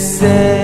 say